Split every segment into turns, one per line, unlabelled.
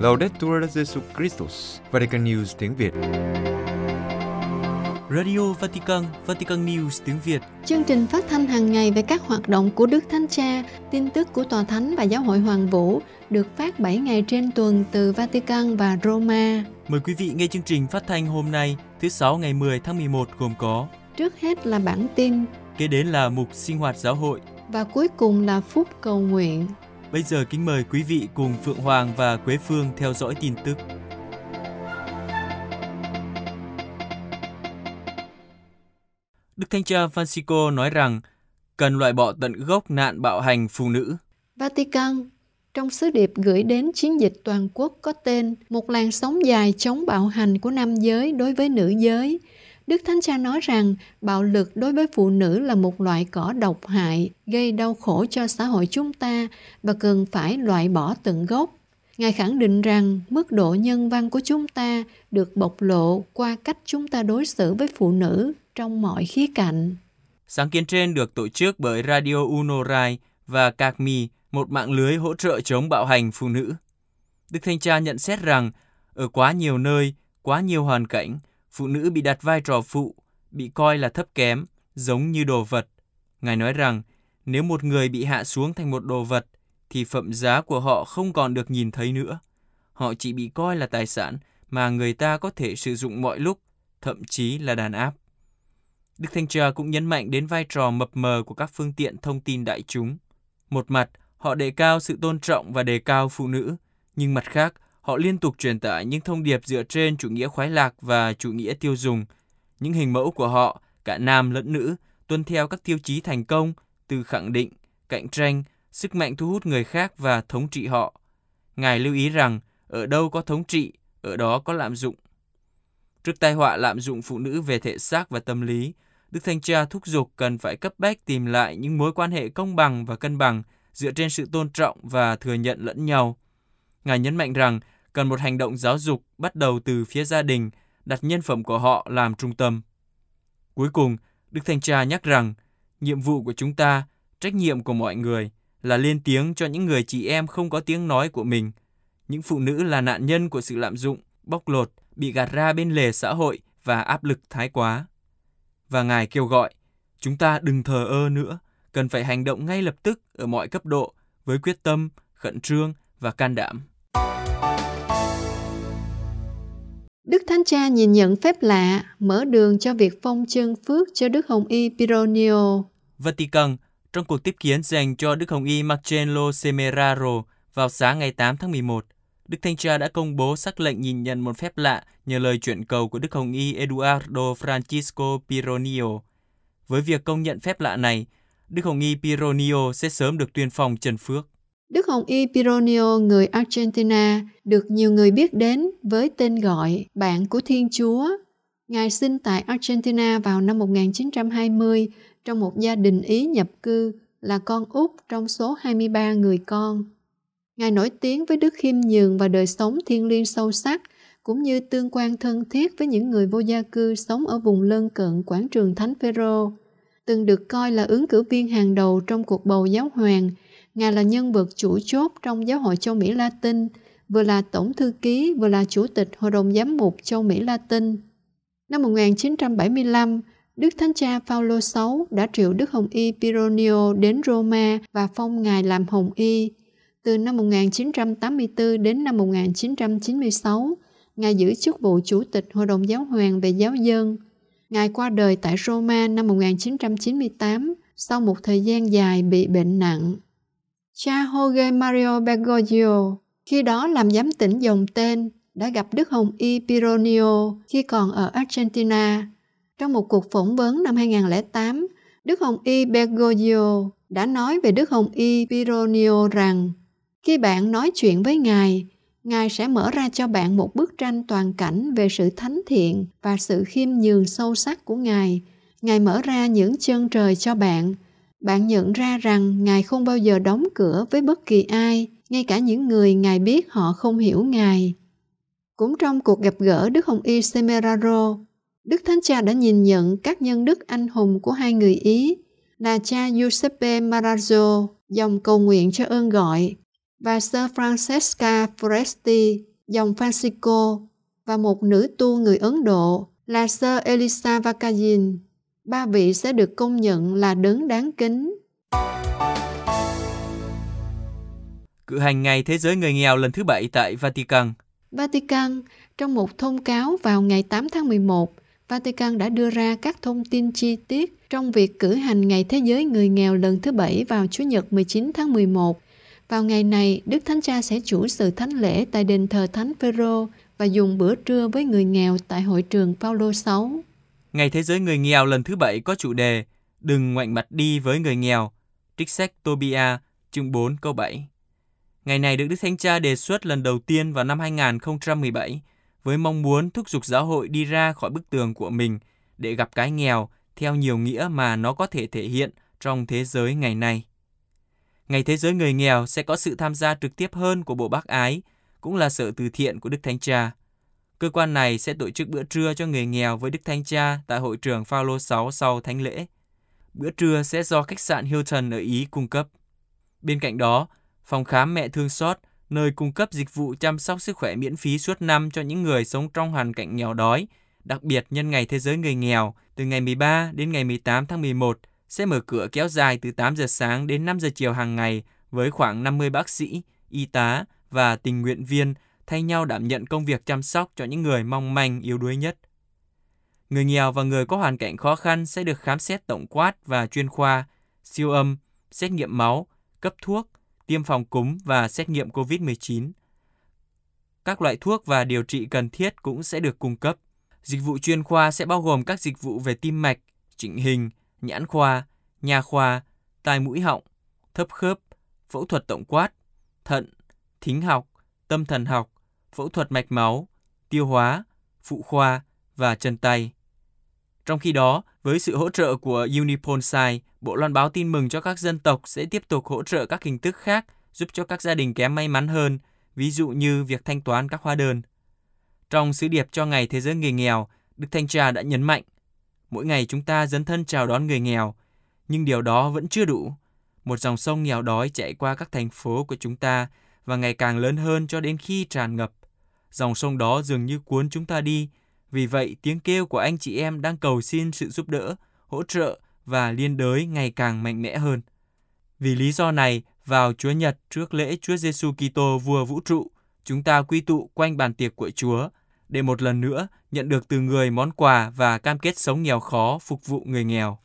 Laudetur Jesu Christus, Vatican News tiếng Việt.
Radio Vatican, Vatican News tiếng Việt.
Chương trình phát thanh hàng ngày về các hoạt động của Đức Thánh Cha, tin tức của Tòa Thánh và Giáo hội Hoàng Vũ được phát 7 ngày trên tuần từ Vatican và Roma.
Mời quý vị nghe chương trình phát thanh hôm nay, thứ Sáu ngày 10 tháng 11 gồm có
Trước hết là bản tin,
kế đến là mục sinh hoạt giáo hội.
Và cuối cùng là phút cầu nguyện.
Bây giờ kính mời quý vị cùng Phượng Hoàng và Quế Phương theo dõi tin tức. Đức Thánh Cha Francisco nói rằng cần loại bỏ tận gốc nạn bạo hành phụ nữ.
Vatican trong sứ điệp gửi đến chiến dịch toàn quốc có tên Một làn sóng dài chống bạo hành của nam giới đối với nữ giới. Đức Thánh Cha nói rằng bạo lực đối với phụ nữ là một loại cỏ độc hại, gây đau khổ cho xã hội chúng ta và cần phải loại bỏ tận gốc. Ngài khẳng định rằng mức độ nhân văn của chúng ta được bộc lộ qua cách chúng ta đối xử với phụ nữ trong mọi khía cạnh.
Sáng kiến trên được tổ chức bởi Radio Unorai và CACMI, một mạng lưới hỗ trợ chống bạo hành phụ nữ. Đức Thanh Cha nhận xét rằng, ở quá nhiều nơi, quá nhiều hoàn cảnh, phụ nữ bị đặt vai trò phụ, bị coi là thấp kém, giống như đồ vật. Ngài nói rằng, nếu một người bị hạ xuống thành một đồ vật, thì phẩm giá của họ không còn được nhìn thấy nữa. Họ chỉ bị coi là tài sản mà người ta có thể sử dụng mọi lúc, thậm chí là đàn áp. Đức Thanh Cha cũng nhấn mạnh đến vai trò mập mờ của các phương tiện thông tin đại chúng. Một mặt, họ đề cao sự tôn trọng và đề cao phụ nữ, nhưng mặt khác, họ liên tục truyền tải những thông điệp dựa trên chủ nghĩa khoái lạc và chủ nghĩa tiêu dùng. Những hình mẫu của họ, cả nam lẫn nữ, tuân theo các tiêu chí thành công từ khẳng định, cạnh tranh, sức mạnh thu hút người khác và thống trị họ. Ngài lưu ý rằng, ở đâu có thống trị, ở đó có lạm dụng. Trước tai họa lạm dụng phụ nữ về thể xác và tâm lý, Đức Thanh Cha thúc giục cần phải cấp bách tìm lại những mối quan hệ công bằng và cân bằng dựa trên sự tôn trọng và thừa nhận lẫn nhau. Ngài nhấn mạnh rằng cần một hành động giáo dục bắt đầu từ phía gia đình, đặt nhân phẩm của họ làm trung tâm. Cuối cùng, Đức Thanh Cha nhắc rằng nhiệm vụ của chúng ta, trách nhiệm của mọi người là lên tiếng cho những người chị em không có tiếng nói của mình. Những phụ nữ là nạn nhân của sự lạm dụng, bóc lột, bị gạt ra bên lề xã hội và áp lực thái quá. Và Ngài kêu gọi, chúng ta đừng thờ ơ nữa, cần phải hành động ngay lập tức ở mọi cấp độ với quyết tâm, khẩn trương và can đảm.
Đức Thánh Cha nhìn nhận phép lạ, mở đường cho việc phong chân phước cho Đức Hồng Y Pironio.
Vatican, trong cuộc tiếp kiến dành cho Đức Hồng Y Marcello Semeraro vào sáng ngày 8 tháng 11, Đức Thanh Cha đã công bố sắc lệnh nhìn nhận một phép lạ nhờ lời chuyển cầu của Đức Hồng Y Eduardo Francisco Pironio. Với việc công nhận phép lạ này, Đức Hồng Y Pironio sẽ sớm được tuyên phong trần phước.
Đức Hồng Y Pironio người Argentina được nhiều người biết đến với tên gọi Bạn của Thiên Chúa. Ngài sinh tại Argentina vào năm 1920 trong một gia đình Ý nhập cư là con út trong số 23 người con. Ngài nổi tiếng với đức khiêm nhường và đời sống thiêng liêng sâu sắc, cũng như tương quan thân thiết với những người vô gia cư sống ở vùng lân cận quảng trường Thánh Phaero, Từng được coi là ứng cử viên hàng đầu trong cuộc bầu giáo hoàng, Ngài là nhân vật chủ chốt trong giáo hội châu Mỹ Latin, vừa là tổng thư ký, vừa là chủ tịch hội đồng giám mục châu Mỹ Latin. Năm 1975, Đức Thánh Cha Phaolô VI đã triệu Đức Hồng Y Pironio đến Roma và phong Ngài làm Hồng Y. Từ năm 1984 đến năm 1996, Ngài giữ chức vụ Chủ tịch Hội đồng Giáo hoàng về giáo dân. Ngài qua đời tại Roma năm 1998 sau một thời gian dài bị bệnh nặng. Cha Jorge Mario Bergoglio, khi đó làm giám tỉnh dòng tên, đã gặp Đức Hồng Y Pironio khi còn ở Argentina. Trong một cuộc phỏng vấn năm 2008, Đức Hồng Y Bergoglio đã nói về Đức Hồng Y Pironio rằng khi bạn nói chuyện với Ngài, Ngài sẽ mở ra cho bạn một bức tranh toàn cảnh về sự thánh thiện và sự khiêm nhường sâu sắc của Ngài. Ngài mở ra những chân trời cho bạn. Bạn nhận ra rằng Ngài không bao giờ đóng cửa với bất kỳ ai, ngay cả những người Ngài biết họ không hiểu Ngài. Cũng trong cuộc gặp gỡ Đức Hồng Y Semeraro, Đức Thánh Cha đã nhìn nhận các nhân đức anh hùng của hai người Ý là cha Giuseppe Marazzo, dòng cầu nguyện cho ơn gọi, và Sir Francesca Foresti, dòng Francisco, và một nữ tu người Ấn Độ là Sir Elisa Vakayin. Ba vị sẽ được công nhận là đấng đáng kính.
Cử hành Ngày Thế giới Người nghèo lần thứ bảy tại Vatican.
Vatican, trong một thông cáo vào ngày 8 tháng 11, Vatican đã đưa ra các thông tin chi tiết trong việc cử hành Ngày Thế giới Người nghèo lần thứ bảy vào Chủ nhật 19 tháng 11. Vào ngày này, Đức Thánh Cha sẽ chủ sự thánh lễ tại đền thờ Thánh Phêrô và dùng bữa trưa với người nghèo tại hội trường Paulo 6.
Ngày Thế giới Người nghèo lần thứ bảy có chủ đề Đừng ngoảnh mặt đi với người nghèo, trích sách Tobia, chương 4 câu 7. Ngày này được Đức Thánh Cha đề xuất lần đầu tiên vào năm 2017 với mong muốn thúc giục giáo hội đi ra khỏi bức tường của mình để gặp cái nghèo theo nhiều nghĩa mà nó có thể thể hiện trong thế giới ngày nay. Ngày Thế giới Người nghèo sẽ có sự tham gia trực tiếp hơn của Bộ Bác Ái, cũng là sở từ thiện của Đức Thánh Cha. Cơ quan này sẽ tổ chức bữa trưa cho người nghèo với Đức Thánh Cha tại hội trường Phaolô 6 sau thánh lễ. Bữa trưa sẽ do khách sạn Hilton ở Ý cung cấp. Bên cạnh đó, phòng khám mẹ thương xót, nơi cung cấp dịch vụ chăm sóc sức khỏe miễn phí suốt năm cho những người sống trong hoàn cảnh nghèo đói, đặc biệt nhân ngày Thế giới người nghèo từ ngày 13 đến ngày 18 tháng 11 sẽ mở cửa kéo dài từ 8 giờ sáng đến 5 giờ chiều hàng ngày với khoảng 50 bác sĩ, y tá và tình nguyện viên thay nhau đảm nhận công việc chăm sóc cho những người mong manh yếu đuối nhất. Người nghèo và người có hoàn cảnh khó khăn sẽ được khám xét tổng quát và chuyên khoa, siêu âm, xét nghiệm máu, cấp thuốc, tiêm phòng cúm và xét nghiệm COVID-19. Các loại thuốc và điều trị cần thiết cũng sẽ được cung cấp. Dịch vụ chuyên khoa sẽ bao gồm các dịch vụ về tim mạch, chỉnh hình, nhãn khoa, nha khoa, tai mũi họng, thấp khớp, phẫu thuật tổng quát, thận, thính học, tâm thần học, phẫu thuật mạch máu, tiêu hóa, phụ khoa và chân tay. Trong khi đó, với sự hỗ trợ của Uniponsai, Bộ loan báo tin mừng cho các dân tộc sẽ tiếp tục hỗ trợ các hình thức khác giúp cho các gia đình kém may mắn hơn, ví dụ như việc thanh toán các hóa đơn. Trong sứ điệp cho Ngày Thế giới Người nghèo, Đức Thanh Cha đã nhấn mạnh, mỗi ngày chúng ta dấn thân chào đón người nghèo, nhưng điều đó vẫn chưa đủ. Một dòng sông nghèo đói chạy qua các thành phố của chúng ta và ngày càng lớn hơn cho đến khi tràn ngập. Dòng sông đó dường như cuốn chúng ta đi, vì vậy tiếng kêu của anh chị em đang cầu xin sự giúp đỡ, hỗ trợ và liên đới ngày càng mạnh mẽ hơn. Vì lý do này, vào Chúa Nhật trước lễ Chúa Giêsu Kitô vua vũ trụ, chúng ta quy tụ quanh bàn tiệc của Chúa để một lần nữa nhận được từ người món quà và cam kết sống nghèo khó phục vụ người nghèo.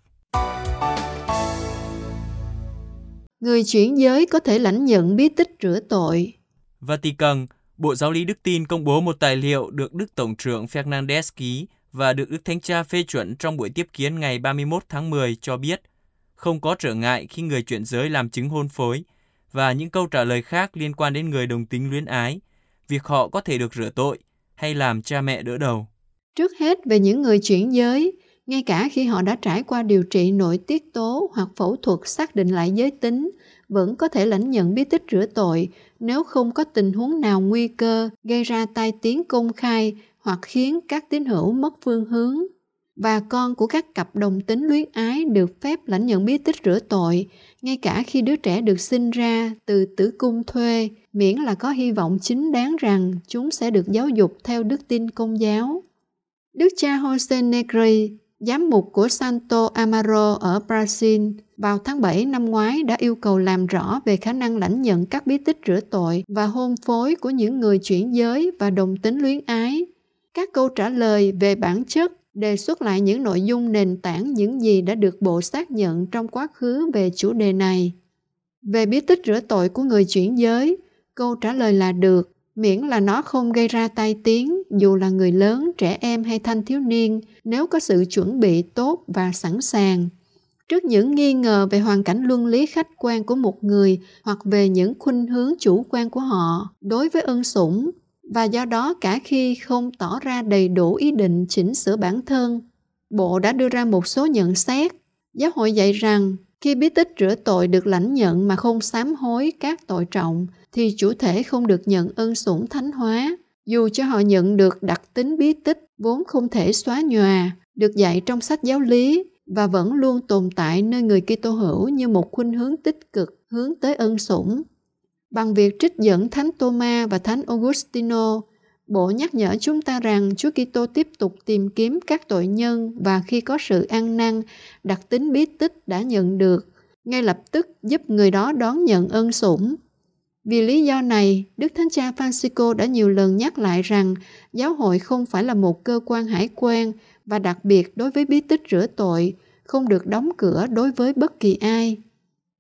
Người chuyển giới có thể lãnh nhận bí tích rửa tội.
Vatican, Bộ Giáo lý Đức tin công bố một tài liệu được Đức Tổng trưởng Fernandez ký và được Đức Thánh Cha phê chuẩn trong buổi tiếp kiến ngày 31 tháng 10 cho biết không có trở ngại khi người chuyển giới làm chứng hôn phối và những câu trả lời khác liên quan đến người đồng tính luyến ái, việc họ có thể được rửa tội hay làm cha mẹ đỡ đầu.
Trước hết về những người chuyển giới, ngay cả khi họ đã trải qua điều trị nội tiết tố hoặc phẫu thuật xác định lại giới tính, vẫn có thể lãnh nhận bí tích rửa tội nếu không có tình huống nào nguy cơ gây ra tai tiếng công khai hoặc khiến các tín hữu mất phương hướng. Và con của các cặp đồng tính luyến ái được phép lãnh nhận bí tích rửa tội, ngay cả khi đứa trẻ được sinh ra từ tử cung thuê, miễn là có hy vọng chính đáng rằng chúng sẽ được giáo dục theo đức tin công giáo. Đức cha Jose Negri, giám mục của Santo Amaro ở Brazil, vào tháng 7 năm ngoái đã yêu cầu làm rõ về khả năng lãnh nhận các bí tích rửa tội và hôn phối của những người chuyển giới và đồng tính luyến ái các câu trả lời về bản chất đề xuất lại những nội dung nền tảng những gì đã được bộ xác nhận trong quá khứ về chủ đề này. Về bí tích rửa tội của người chuyển giới, câu trả lời là được, miễn là nó không gây ra tai tiếng dù là người lớn, trẻ em hay thanh thiếu niên nếu có sự chuẩn bị tốt và sẵn sàng. Trước những nghi ngờ về hoàn cảnh luân lý khách quan của một người hoặc về những khuynh hướng chủ quan của họ đối với ân sủng, và do đó cả khi không tỏ ra đầy đủ ý định chỉnh sửa bản thân, Bộ đã đưa ra một số nhận xét. Giáo hội dạy rằng khi bí tích rửa tội được lãnh nhận mà không sám hối các tội trọng thì chủ thể không được nhận ân sủng thánh hóa. Dù cho họ nhận được đặc tính bí tích vốn không thể xóa nhòa, được dạy trong sách giáo lý, và vẫn luôn tồn tại nơi người Kitô hữu như một khuynh hướng tích cực hướng tới ân sủng. Bằng việc trích dẫn Thánh Thomas và Thánh Augustino, Bộ nhắc nhở chúng ta rằng Chúa Kitô tiếp tục tìm kiếm các tội nhân và khi có sự ăn năn, đặc tính bí tích đã nhận được, ngay lập tức giúp người đó đón nhận ân sủng. Vì lý do này, Đức Thánh Cha Francisco đã nhiều lần nhắc lại rằng giáo hội không phải là một cơ quan hải quan và đặc biệt đối với bí tích rửa tội, không được đóng cửa đối với bất kỳ ai.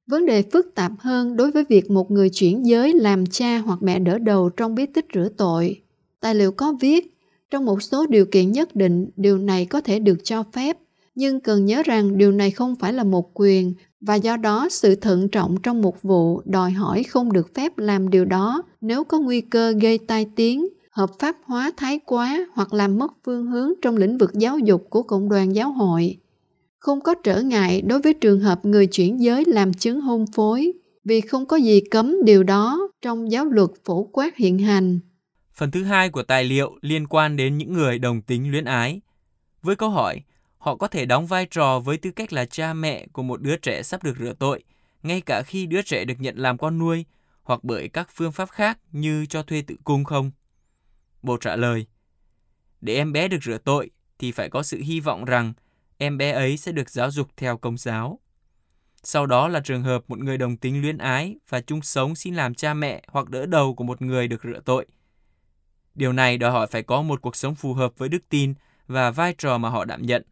Vấn đề phức tạp hơn đối với việc một người chuyển giới làm cha hoặc mẹ đỡ đầu trong bí tích rửa tội. Tài liệu có viết, trong một số điều kiện nhất định, điều này có thể được cho phép, nhưng cần nhớ rằng điều này không phải là một quyền và do đó sự thận trọng trong một vụ đòi hỏi không được phép làm điều đó nếu có nguy cơ gây tai tiếng, hợp pháp hóa thái quá hoặc làm mất phương hướng trong lĩnh vực giáo dục của cộng đoàn giáo hội. Không có trở ngại đối với trường hợp người chuyển giới làm chứng hôn phối, vì không có gì cấm điều đó trong giáo luật phổ quát hiện hành.
Phần thứ hai của tài liệu liên quan đến những người đồng tính luyến ái. Với câu hỏi, họ có thể đóng vai trò với tư cách là cha mẹ của một đứa trẻ sắp được rửa tội, ngay cả khi đứa trẻ được nhận làm con nuôi, hoặc bởi các phương pháp khác như cho thuê tự cung không? Bộ trả lời, để em bé được rửa tội thì phải có sự hy vọng rằng em bé ấy sẽ được giáo dục theo công giáo. Sau đó là trường hợp một người đồng tính luyến ái và chung sống xin làm cha mẹ hoặc đỡ đầu của một người được rửa tội. Điều này đòi hỏi phải có một cuộc sống phù hợp với đức tin và vai trò mà họ đảm nhận.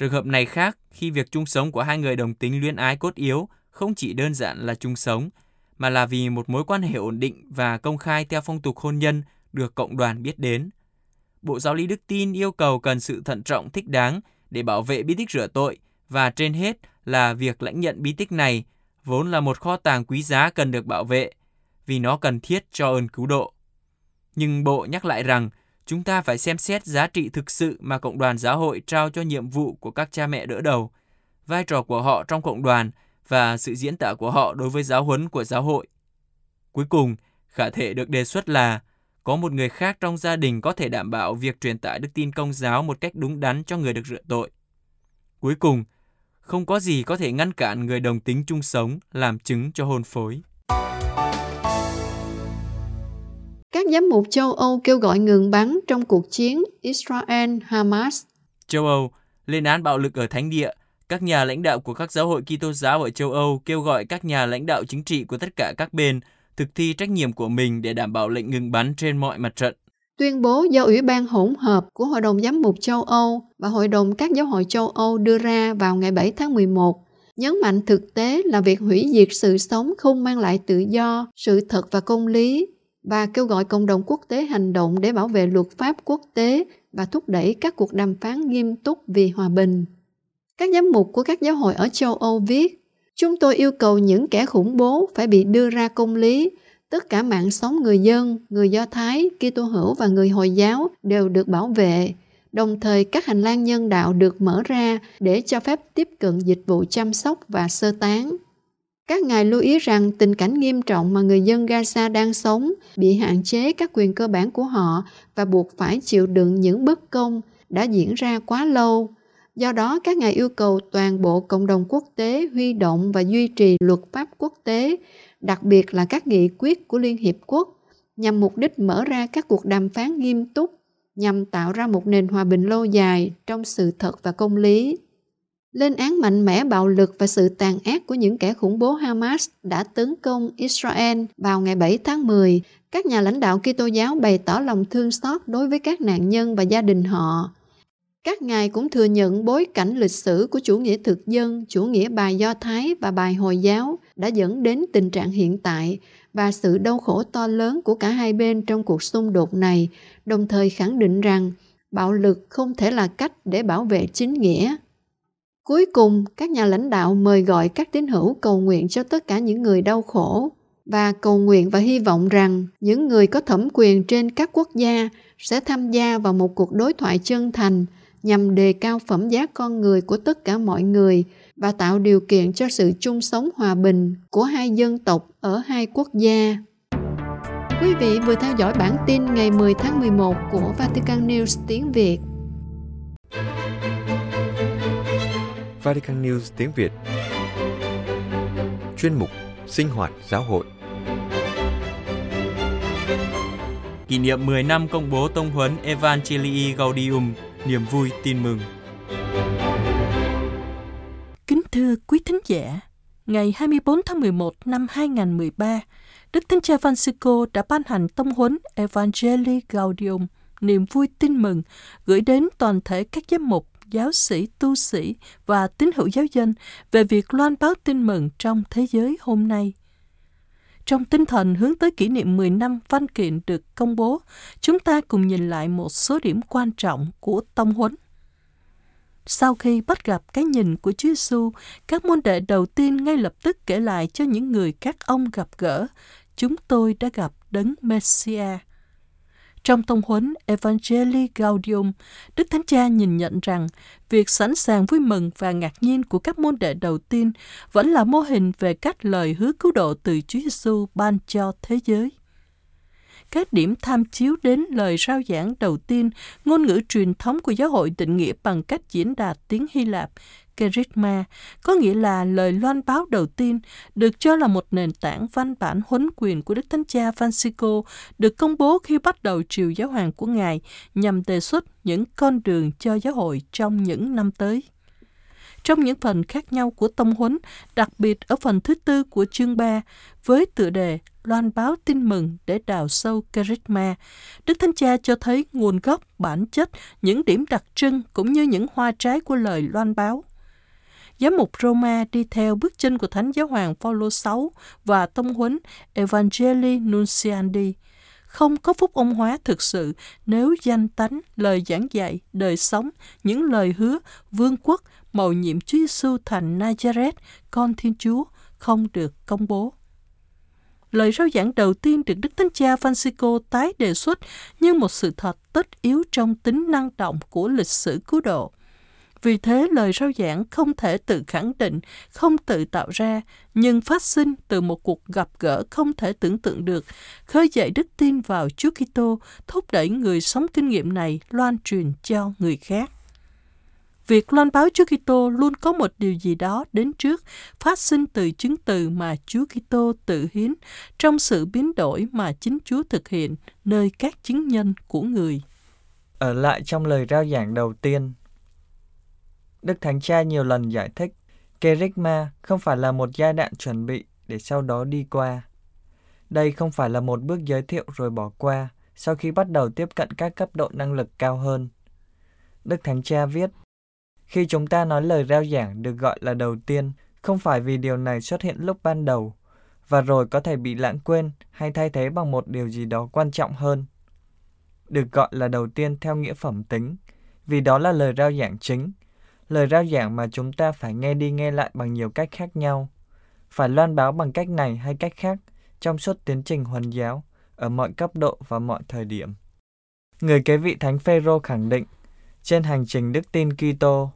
Trường hợp này khác khi việc chung sống của hai người đồng tính luyến ái cốt yếu không chỉ đơn giản là chung sống, mà là vì một mối quan hệ ổn định và công khai theo phong tục hôn nhân được cộng đoàn biết đến. Bộ Giáo lý Đức tin yêu cầu cần sự thận trọng thích đáng để bảo vệ bí tích rửa tội và trên hết là việc lãnh nhận bí tích này vốn là một kho tàng quý giá cần được bảo vệ vì nó cần thiết cho ơn cứu độ. Nhưng Bộ nhắc lại rằng chúng ta phải xem xét giá trị thực sự mà cộng đoàn giáo hội trao cho nhiệm vụ của các cha mẹ đỡ đầu, vai trò của họ trong cộng đoàn và sự diễn tả của họ đối với giáo huấn của giáo hội. Cuối cùng, khả thể được đề xuất là có một người khác trong gia đình có thể đảm bảo việc truyền tải đức tin công giáo một cách đúng đắn cho người được rửa tội. Cuối cùng, không có gì có thể ngăn cản người đồng tính chung sống làm chứng cho hôn phối.
Các giám mục châu Âu kêu gọi ngừng bắn trong cuộc chiến Israel-Hamas.
Châu Âu lên án bạo lực ở thánh địa. Các nhà lãnh đạo của các giáo hội Kitô giáo ở châu Âu kêu gọi các nhà lãnh đạo chính trị của tất cả các bên thực thi trách nhiệm của mình để đảm bảo lệnh ngừng bắn trên mọi mặt trận.
Tuyên bố do Ủy ban hỗn hợp của Hội đồng Giám mục châu Âu và Hội đồng các giáo hội châu Âu đưa ra vào ngày 7 tháng 11 nhấn mạnh thực tế là việc hủy diệt sự sống không mang lại tự do, sự thật và công lý và kêu gọi cộng đồng quốc tế hành động để bảo vệ luật pháp quốc tế và thúc đẩy các cuộc đàm phán nghiêm túc vì hòa bình. Các giám mục của các giáo hội ở châu Âu viết, chúng tôi yêu cầu những kẻ khủng bố phải bị đưa ra công lý. Tất cả mạng sống người dân, người Do Thái, Kitô hữu và người Hồi giáo đều được bảo vệ. Đồng thời các hành lang nhân đạo được mở ra để cho phép tiếp cận dịch vụ chăm sóc và sơ tán. Các ngài lưu ý rằng tình cảnh nghiêm trọng mà người dân Gaza đang sống bị hạn chế các quyền cơ bản của họ và buộc phải chịu đựng những bất công đã diễn ra quá lâu. Do đó, các ngài yêu cầu toàn bộ cộng đồng quốc tế huy động và duy trì luật pháp quốc tế, đặc biệt là các nghị quyết của Liên Hiệp Quốc, nhằm mục đích mở ra các cuộc đàm phán nghiêm túc nhằm tạo ra một nền hòa bình lâu dài trong sự thật và công lý. Lên án mạnh mẽ bạo lực và sự tàn ác của những kẻ khủng bố Hamas đã tấn công Israel vào ngày 7 tháng 10, các nhà lãnh đạo Kitô giáo bày tỏ lòng thương xót đối với các nạn nhân và gia đình họ. Các ngài cũng thừa nhận bối cảnh lịch sử của chủ nghĩa thực dân, chủ nghĩa bài Do Thái và bài Hồi giáo đã dẫn đến tình trạng hiện tại và sự đau khổ to lớn của cả hai bên trong cuộc xung đột này, đồng thời khẳng định rằng bạo lực không thể là cách để bảo vệ chính nghĩa. Cuối cùng, các nhà lãnh đạo mời gọi các tín hữu cầu nguyện cho tất cả những người đau khổ và cầu nguyện và hy vọng rằng những người có thẩm quyền trên các quốc gia sẽ tham gia vào một cuộc đối thoại chân thành nhằm đề cao phẩm giá con người của tất cả mọi người và tạo điều kiện cho sự chung sống hòa bình của hai dân tộc ở hai quốc gia. Quý vị vừa theo dõi bản tin ngày 10 tháng 11 của Vatican News tiếng Việt.
Vatican News tiếng Việt. Chuyên mục Sinh hoạt giáo hội.
Kỷ niệm 10 năm công bố tông huấn Evangelii Gaudium, niềm vui tin mừng.
Kính thưa quý thính giả, ngày 24 tháng 11 năm 2013, Đức Thánh Cha Francisco đã ban hành tông huấn Evangelii Gaudium, niềm vui tin mừng, gửi đến toàn thể các giám mục, giáo sĩ, tu sĩ và tín hữu giáo dân về việc loan báo tin mừng trong thế giới hôm nay. Trong tinh thần hướng tới kỷ niệm 10 năm văn kiện được công bố, chúng ta cùng nhìn lại một số điểm quan trọng của tông huấn. Sau khi bắt gặp cái nhìn của Chúa Giêsu, các môn đệ đầu tiên ngay lập tức kể lại cho những người các ông gặp gỡ, chúng tôi đã gặp đấng Messiah. Trong tông huấn Evangelii Gaudium, Đức Thánh Cha nhìn nhận rằng việc sẵn sàng vui mừng và ngạc nhiên của các môn đệ đầu tiên vẫn là mô hình về các lời hứa cứu độ từ Chúa Giêsu ban cho thế giới. Các điểm tham chiếu đến lời rao giảng đầu tiên, ngôn ngữ truyền thống của giáo hội định nghĩa bằng cách diễn đạt tiếng Hy Lạp, Kerygma, có nghĩa là lời loan báo đầu tiên, được cho là một nền tảng văn bản huấn quyền của Đức Thánh Cha Francisco, được công bố khi bắt đầu triều giáo hoàng của Ngài nhằm đề xuất những con đường cho giáo hội trong những năm tới. Trong những phần khác nhau của tông huấn, đặc biệt ở phần thứ tư của chương 3, với tựa đề loan báo tin mừng để đào sâu charisma. Đức Thánh Cha cho thấy nguồn gốc, bản chất, những điểm đặc trưng cũng như những hoa trái của lời loan báo. Giám mục Roma đi theo bước chân của Thánh Giáo hoàng Phaolô VI và tông huấn Evangelii Nunciandi. Không có phúc ông hóa thực sự nếu danh tánh, lời giảng dạy, đời sống, những lời hứa, vương quốc, mầu nhiệm Chúa Giêsu thành Nazareth, con Thiên Chúa, không được công bố. Lời rao giảng đầu tiên được Đức Thánh Cha Francisco tái đề xuất như một sự thật tất yếu trong tính năng động của lịch sử cứu độ. Vì thế, lời rao giảng không thể tự khẳng định, không tự tạo ra, nhưng phát sinh từ một cuộc gặp gỡ không thể tưởng tượng được, khơi dậy đức tin vào Chúa Kitô, thúc đẩy người sống kinh nghiệm này loan truyền cho người khác. Việc loan báo Chúa Kitô luôn có một điều gì đó đến trước, phát sinh từ chứng từ mà Chúa Kitô tự hiến trong sự biến đổi mà chính Chúa thực hiện nơi các chứng nhân của người.
Ở lại trong lời rao giảng đầu tiên, Đức Thánh Cha nhiều lần giải thích, Kerygma không phải là một giai đoạn chuẩn bị để sau đó đi qua. Đây không phải là một bước giới thiệu rồi bỏ qua sau khi bắt đầu tiếp cận các cấp độ năng lực cao hơn. Đức Thánh Cha viết, khi chúng ta nói lời rao giảng được gọi là đầu tiên, không phải vì điều này xuất hiện lúc ban đầu, và rồi có thể bị lãng quên hay thay thế bằng một điều gì đó quan trọng hơn. Được gọi là đầu tiên theo nghĩa phẩm tính, vì đó là lời rao giảng chính, lời rao giảng mà chúng ta phải nghe đi nghe lại bằng nhiều cách khác nhau, phải loan báo bằng cách này hay cách khác trong suốt tiến trình huấn giáo ở mọi cấp độ và mọi thời điểm. Người kế vị Thánh Phêrô khẳng định, trên hành trình đức tin Kitô,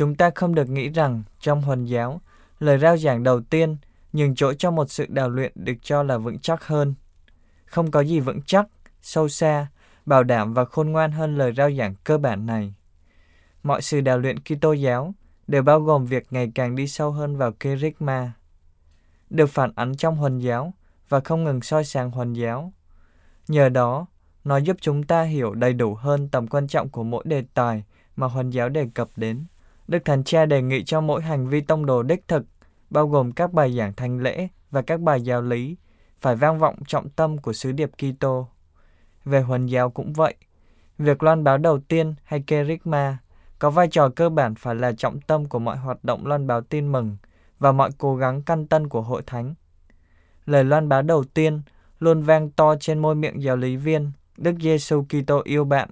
chúng ta không được nghĩ rằng trong huần giáo, lời rao giảng đầu tiên nhường chỗ cho một sự đào luyện được cho là vững chắc hơn. Không có gì vững chắc, sâu xa, bảo đảm và khôn ngoan hơn lời rao giảng cơ bản này mọi sự đào luyện Kitô giáo đều bao gồm việc ngày càng đi sâu hơn vào kerygma, được phản ánh trong huần giáo và không ngừng soi sáng huần giáo. Nhờ đó, nó giúp chúng ta hiểu đầy đủ hơn tầm quan trọng của mỗi đề tài mà huần giáo đề cập đến. Đức Thánh Cha đề nghị cho mỗi hành vi tông đồ đích thực, bao gồm các bài giảng thánh lễ và các bài giáo lý, phải vang vọng trọng tâm của sứ điệp Kitô. Về huần giáo cũng vậy, việc loan báo đầu tiên hay kerygma có vai trò cơ bản phải là trọng tâm của mọi hoạt động loan báo tin mừng và mọi cố gắng căn tân của hội thánh. Lời loan báo đầu tiên luôn vang to trên môi miệng giáo lý viên, Đức Giêsu Kitô yêu bạn.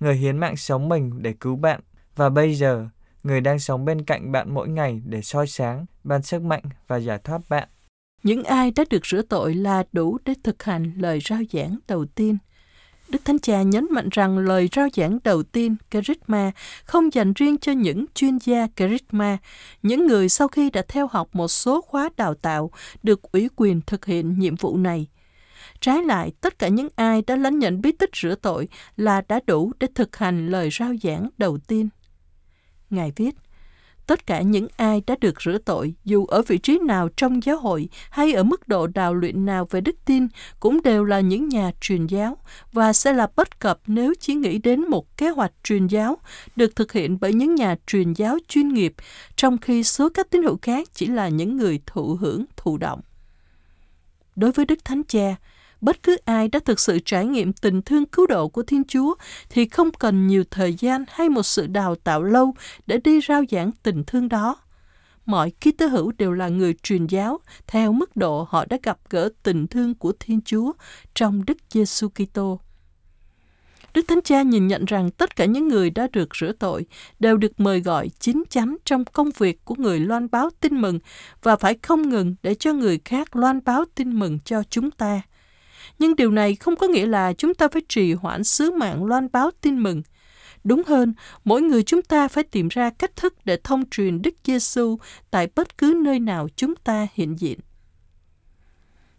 Người hiến mạng sống mình để cứu bạn và bây giờ người đang sống bên cạnh bạn mỗi ngày để soi sáng, ban sức mạnh và giải thoát bạn.
Những ai đã được rửa tội là đủ để thực hành lời rao giảng đầu tiên. Đức Thánh Cha nhấn mạnh rằng lời rao giảng đầu tiên, Charisma, không dành riêng cho những chuyên gia Charisma, những người sau khi đã theo học một số khóa đào tạo được ủy quyền thực hiện nhiệm vụ này. Trái lại, tất cả những ai đã lãnh nhận bí tích rửa tội là đã đủ để thực hành lời rao giảng đầu tiên. Ngài viết, Tất cả những ai đã được rửa tội, dù ở vị trí nào trong giáo hội hay ở mức độ đào luyện nào về đức tin, cũng đều là những nhà truyền giáo và sẽ là bất cập nếu chỉ nghĩ đến một kế hoạch truyền giáo được thực hiện bởi những nhà truyền giáo chuyên nghiệp, trong khi số các tín hữu khác chỉ là những người thụ hưởng thụ động. Đối với Đức Thánh Cha, bất cứ ai đã thực sự trải nghiệm tình thương cứu độ của Thiên Chúa thì không cần nhiều thời gian hay một sự đào tạo lâu để đi rao giảng tình thương đó. Mọi ký tứ hữu đều là người truyền giáo theo mức độ họ đã gặp gỡ tình thương của Thiên Chúa trong Đức Giêsu Kitô. Đức Thánh Cha nhìn nhận rằng tất cả những người đã được rửa tội đều được mời gọi chín chắn trong công việc của người loan báo tin mừng và phải không ngừng để cho người khác loan báo tin mừng cho chúng ta. Nhưng điều này không có nghĩa là chúng ta phải trì hoãn sứ mạng loan báo tin mừng. Đúng hơn, mỗi người chúng ta phải tìm ra cách thức để thông truyền Đức Giêsu tại bất cứ nơi nào chúng ta hiện diện.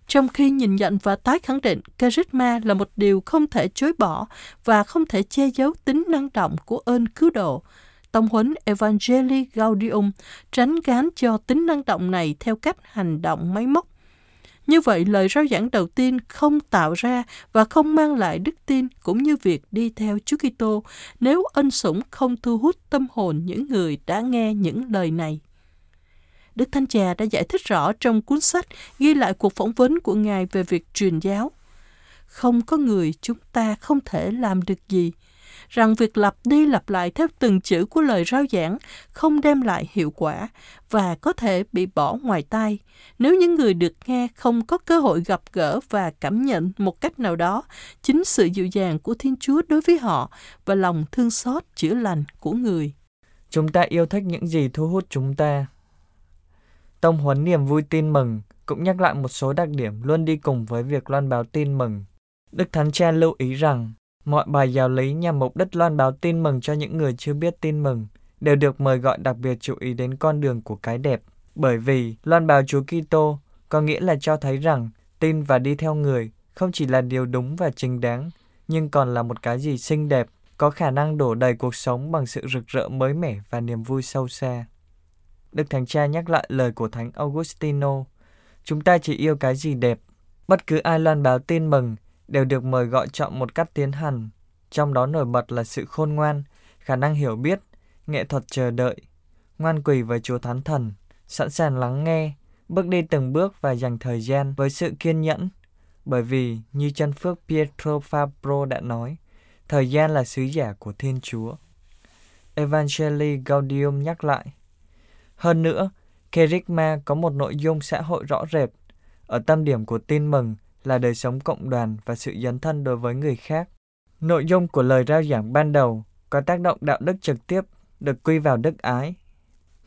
Trong khi nhìn nhận và tái khẳng định charisma là một điều không thể chối bỏ và không thể che giấu tính năng động của ơn cứu độ, Tông huấn Evangelii Gaudium tránh gán cho tính năng động này theo cách hành động máy móc như vậy, lời rao giảng đầu tiên không tạo ra và không mang lại đức tin cũng như việc đi theo Chúa Kitô nếu ân sủng không thu hút tâm hồn những người đã nghe những lời này. Đức Thanh Trà đã giải thích rõ trong cuốn sách ghi lại cuộc phỏng vấn của Ngài về việc truyền giáo. Không có người chúng ta không thể làm được gì rằng việc lặp đi lặp lại theo từng chữ của lời rao giảng không đem lại hiệu quả và có thể bị bỏ ngoài tai nếu những người được nghe không có cơ hội gặp gỡ và cảm nhận một cách nào đó, chính sự dịu dàng của Thiên Chúa đối với họ và lòng thương xót chữa lành của người.
Chúng ta yêu thích những gì thu hút chúng ta. Tông huấn niềm vui tin mừng cũng nhắc lại một số đặc điểm luôn đi cùng với việc loan báo tin mừng. Đức Thánh Cha lưu ý rằng Mọi bài giáo lý nhằm mục đích loan báo tin mừng cho những người chưa biết tin mừng đều được mời gọi đặc biệt chú ý đến con đường của cái đẹp. Bởi vì loan báo Chúa Kitô có nghĩa là cho thấy rằng tin và đi theo người không chỉ là điều đúng và chính đáng, nhưng còn là một cái gì xinh đẹp, có khả năng đổ đầy cuộc sống bằng sự rực rỡ mới mẻ và niềm vui sâu xa. Đức Thánh Cha nhắc lại lời của Thánh Augustino, chúng ta chỉ yêu cái gì đẹp. Bất cứ ai loan báo tin mừng đều được mời gọi chọn một cách tiến hành, trong đó nổi bật là sự khôn ngoan, khả năng hiểu biết, nghệ thuật chờ đợi, ngoan quỳ với Chúa Thánh Thần, sẵn sàng lắng nghe, bước đi từng bước và dành thời gian với sự kiên nhẫn. Bởi vì, như chân phước Pietro Fabro đã nói, thời gian là sứ giả của Thiên Chúa. Evangelii Gaudium nhắc lại. Hơn nữa, Kerygma có một nội dung xã hội rõ rệt. Ở tâm điểm của tin mừng là đời sống cộng đoàn và sự dấn thân đối với người khác. Nội dung của lời rao giảng ban đầu có tác động đạo đức trực tiếp được quy vào đức ái.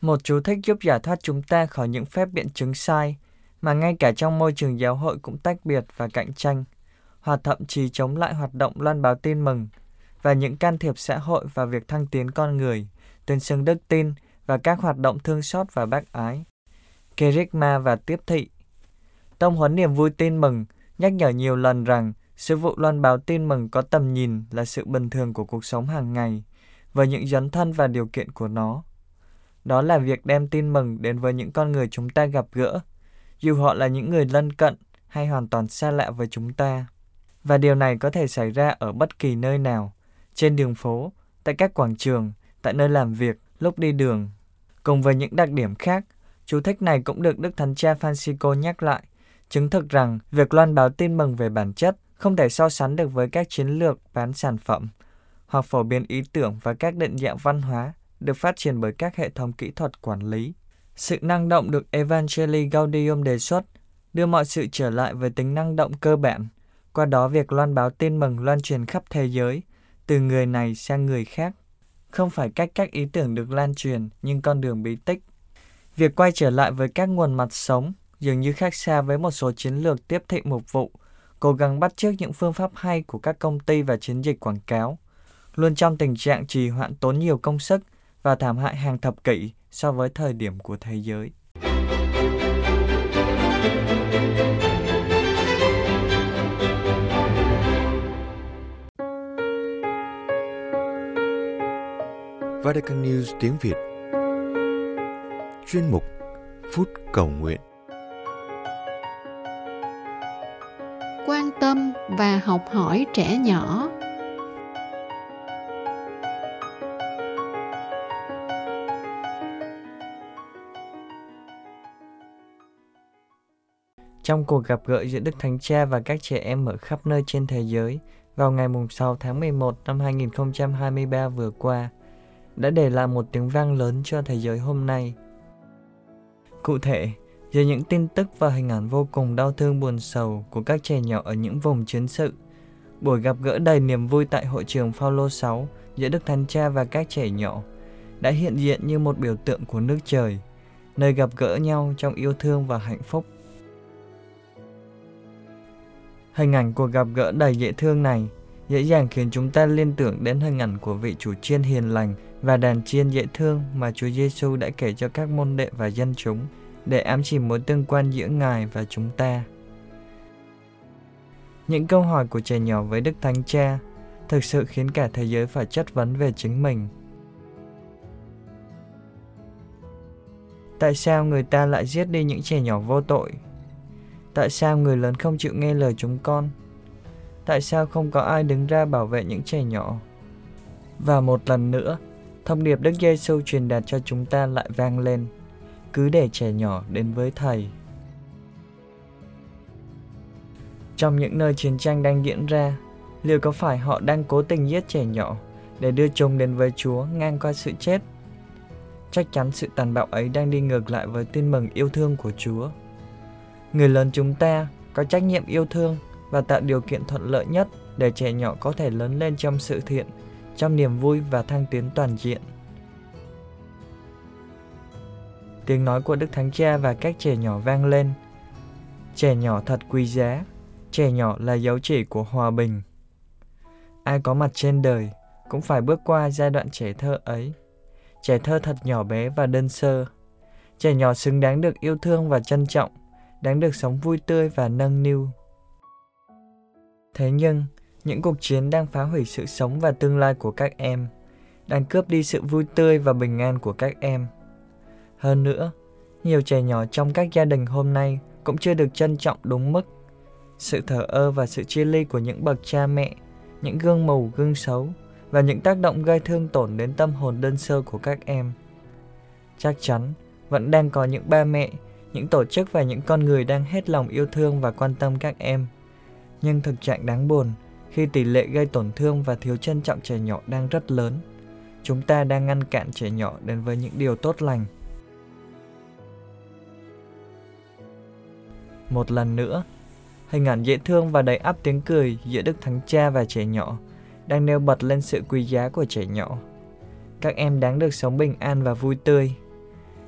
Một chú thích giúp giải thoát chúng ta khỏi những phép biện chứng sai mà ngay cả trong môi trường giáo hội cũng tách biệt và cạnh tranh, hoặc thậm chí chống lại hoạt động loan báo tin mừng và những can thiệp xã hội vào việc thăng tiến con người, tuyên xưng đức tin và các hoạt động thương xót và bác ái. Kerygma và tiếp thị Tông huấn niềm vui tin mừng nhắc nhở nhiều lần rằng sự vụ loan báo tin mừng có tầm nhìn là sự bình thường của cuộc sống hàng ngày, với những dấn thân và điều kiện của nó. Đó là việc đem tin mừng đến với những con người chúng ta gặp gỡ, dù họ là những người lân cận hay hoàn toàn xa lạ với chúng ta. Và điều này có thể xảy ra ở bất kỳ nơi nào, trên đường phố, tại các quảng trường, tại nơi làm việc, lúc đi đường. Cùng với những đặc điểm khác, chú thích này cũng được Đức Thánh Cha Francisco nhắc lại chứng thực rằng việc loan báo tin mừng về bản chất không thể so sánh được với các chiến lược bán sản phẩm hoặc phổ biến ý tưởng và các định dạng văn hóa được phát triển bởi các hệ thống kỹ thuật quản lý. Sự năng động được Evangelii Gaudium đề xuất đưa mọi sự trở lại với tính năng động cơ bản, qua đó việc loan báo tin mừng loan truyền khắp thế giới, từ người này sang người khác. Không phải cách các ý tưởng được lan truyền, nhưng con đường bí tích. Việc quay trở lại với các nguồn mặt sống dường như khác xa với một số chiến lược tiếp thị mục vụ, cố gắng bắt chước những phương pháp hay của các công ty và chiến dịch quảng cáo, luôn trong tình trạng trì hoãn tốn nhiều công sức và thảm hại hàng thập kỷ so với thời điểm của thế giới.
Vatican News tiếng Việt chuyên mục Phút Cầu Nguyện.
Tâm và học hỏi trẻ nhỏ.
Trong cuộc gặp gỡ giữa Đức Thánh Cha và các trẻ em ở khắp nơi trên thế giới vào ngày 6 tháng 11 năm 2023 vừa qua, đã để lại một tiếng vang lớn cho thế giới hôm nay. Cụ thể, giữa những tin tức và hình ảnh vô cùng đau thương buồn sầu của các trẻ nhỏ ở những vùng chiến sự, buổi gặp gỡ đầy niềm vui tại hội trường Phaolô 6 giữa Đức Thánh Cha và các trẻ nhỏ đã hiện diện như một biểu tượng của nước trời, nơi gặp gỡ nhau trong yêu thương và hạnh phúc. Hình ảnh cuộc gặp gỡ đầy dễ thương này dễ dàng khiến chúng ta liên tưởng đến hình ảnh của vị chủ chiên hiền lành và đàn chiên dễ thương mà Chúa Giêsu đã kể cho các môn đệ và dân chúng để ám chỉ mối tương quan giữa Ngài và chúng ta. Những câu hỏi của trẻ nhỏ với Đức Thánh Cha thực sự khiến cả thế giới phải chất vấn về chính mình. Tại sao người ta lại giết đi những trẻ nhỏ vô tội? Tại sao người lớn không chịu nghe lời chúng con? Tại sao không có ai đứng ra bảo vệ những trẻ nhỏ? Và một lần nữa, thông điệp Đức Giêsu truyền đạt cho chúng ta lại vang lên. Cứ để trẻ nhỏ đến với Thầy. Trong những nơi chiến tranh đang diễn ra, liệu có phải họ đang cố tình giết trẻ nhỏ để đưa chúng đến với Chúa ngang qua sự chết? Chắc chắn sự tàn bạo ấy đang đi ngược lại với tin mừng yêu thương của Chúa. Người lớn chúng ta có trách nhiệm yêu thương và tạo điều kiện thuận lợi nhất để trẻ nhỏ có thể lớn lên trong sự thiện, trong niềm vui và thăng tiến toàn diện. Tiếng nói của Đức Thánh Cha và các trẻ nhỏ vang lên. Trẻ nhỏ thật quý giá, trẻ nhỏ là dấu chỉ của hòa bình. Ai có mặt trên đời cũng phải bước qua giai đoạn trẻ thơ ấy. Trẻ thơ thật nhỏ bé và đơn sơ. Trẻ nhỏ xứng đáng được yêu thương và trân trọng, đáng được sống vui tươi và nâng niu. Thế nhưng, những cuộc chiến đang phá hủy sự sống và tương lai của các em, đang cướp đi sự vui tươi và bình an của các em. Hơn nữa, nhiều trẻ nhỏ trong các gia đình hôm nay cũng chưa được trân trọng đúng mức. Sự thờ ơ và sự chia ly của những bậc cha mẹ, những gương mù gương xấu và những tác động gây thương tổn đến tâm hồn đơn sơ của các em. Chắc chắn vẫn đang có những ba mẹ, những tổ chức và những con người đang hết lòng yêu thương và quan tâm các em nhưng thực trạng đáng buồn khi tỷ lệ gây tổn thương và thiếu trân trọng trẻ nhỏ đang rất lớn. Chúng ta đang ngăn cản trẻ nhỏ đến với những điều tốt lành. Một lần nữa, hình ảnh dễ thương và đầy ắp tiếng cười giữa Đức Thánh Cha và trẻ nhỏ đang nêu bật lên sự quý giá của trẻ nhỏ. Các em đáng được sống bình an và vui tươi.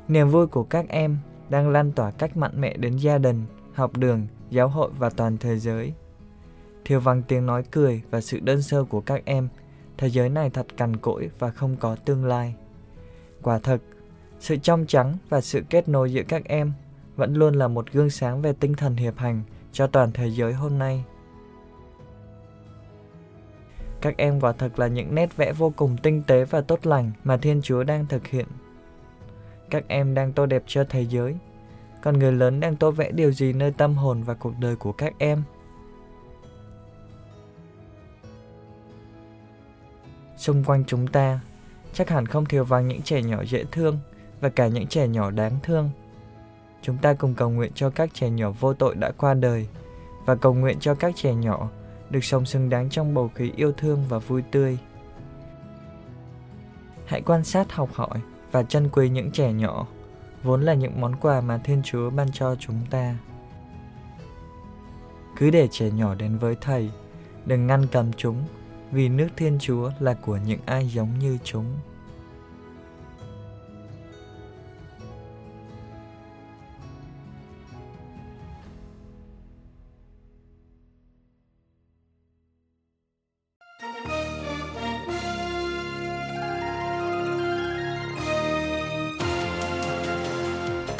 Niềm vui của các em đang lan tỏa cách mạnh mẽ đến gia đình, học đường, giáo hội và toàn thế giới thiếu vắng tiếng nói cười và sự đơn sơ của các em, thế giới này thật cằn cỗi và không có tương lai. Quả thật sự trong trắng và sự kết nối giữa các em vẫn luôn là một gương sáng về tinh thần hiệp hành cho toàn thế giới hôm nay. Các em quả thực là những nét vẽ vô cùng tinh tế và tốt lành mà Thiên Chúa đang thực hiện. Các em đang tô đẹp cho thế giới, còn người lớn đang tô vẽ điều gì nơi tâm hồn và cuộc đời của các em – Xung quanh chúng ta, chắc hẳn không thiếu vắng những trẻ nhỏ dễ thương và cả những trẻ nhỏ đáng thương. Chúng ta cùng cầu nguyện cho các trẻ nhỏ vô tội đã qua đời và cầu nguyện cho các trẻ nhỏ được sống xứng đáng trong bầu khí yêu thương và vui tươi. Hãy quan sát học hỏi và trân quý những trẻ nhỏ, vốn là những món quà mà Thiên Chúa ban cho chúng ta. Cứ để trẻ nhỏ đến với Thầy, đừng ngăn cầm chúng vì nước Thiên Chúa là của những ai giống như chúng.